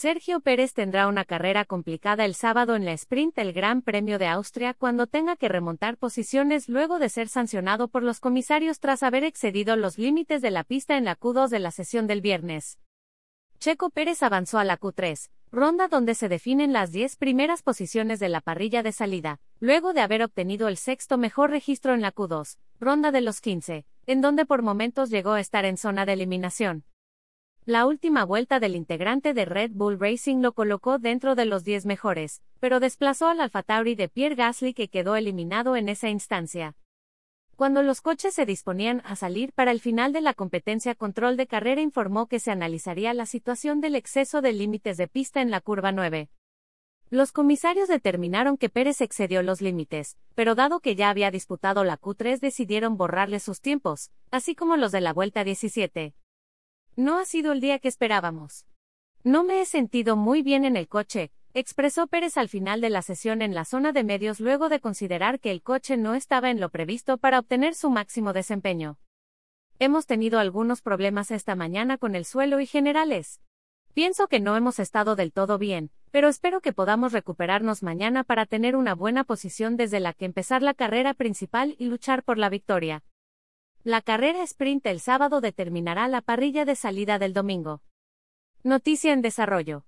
Sergio Pérez tendrá una carrera complicada el sábado en la sprint del Gran Premio de Austria cuando tenga que remontar posiciones luego de ser sancionado por los comisarios tras haber excedido los límites de la pista en la Q2 de la sesión del viernes. Checo Pérez avanzó a la Q3, ronda donde se definen las 10 primeras posiciones de la parrilla de salida, luego de haber obtenido el sexto mejor registro en la Q2, ronda de los 15, en donde por momentos llegó a estar en zona de eliminación. La última vuelta del integrante de Red Bull Racing lo colocó dentro de los 10 mejores, pero desplazó al Alfa Tauri de Pierre Gasly que quedó eliminado en esa instancia. Cuando los coches se disponían a salir para el final de la competencia, Control de Carrera informó que se analizaría la situación del exceso de límites de pista en la curva 9. Los comisarios determinaron que Pérez excedió los límites, pero dado que ya había disputado la Q3 decidieron borrarle sus tiempos, así como los de la vuelta 17. No ha sido el día que esperábamos. No me he sentido muy bien en el coche, expresó Pérez al final de la sesión en la zona de medios luego de considerar que el coche no estaba en lo previsto para obtener su máximo desempeño. Hemos tenido algunos problemas esta mañana con el suelo y generales. Pienso que no hemos estado del todo bien, pero espero que podamos recuperarnos mañana para tener una buena posición desde la que empezar la carrera principal y luchar por la victoria. La carrera sprint el sábado determinará la parrilla de salida del domingo. Noticia en desarrollo.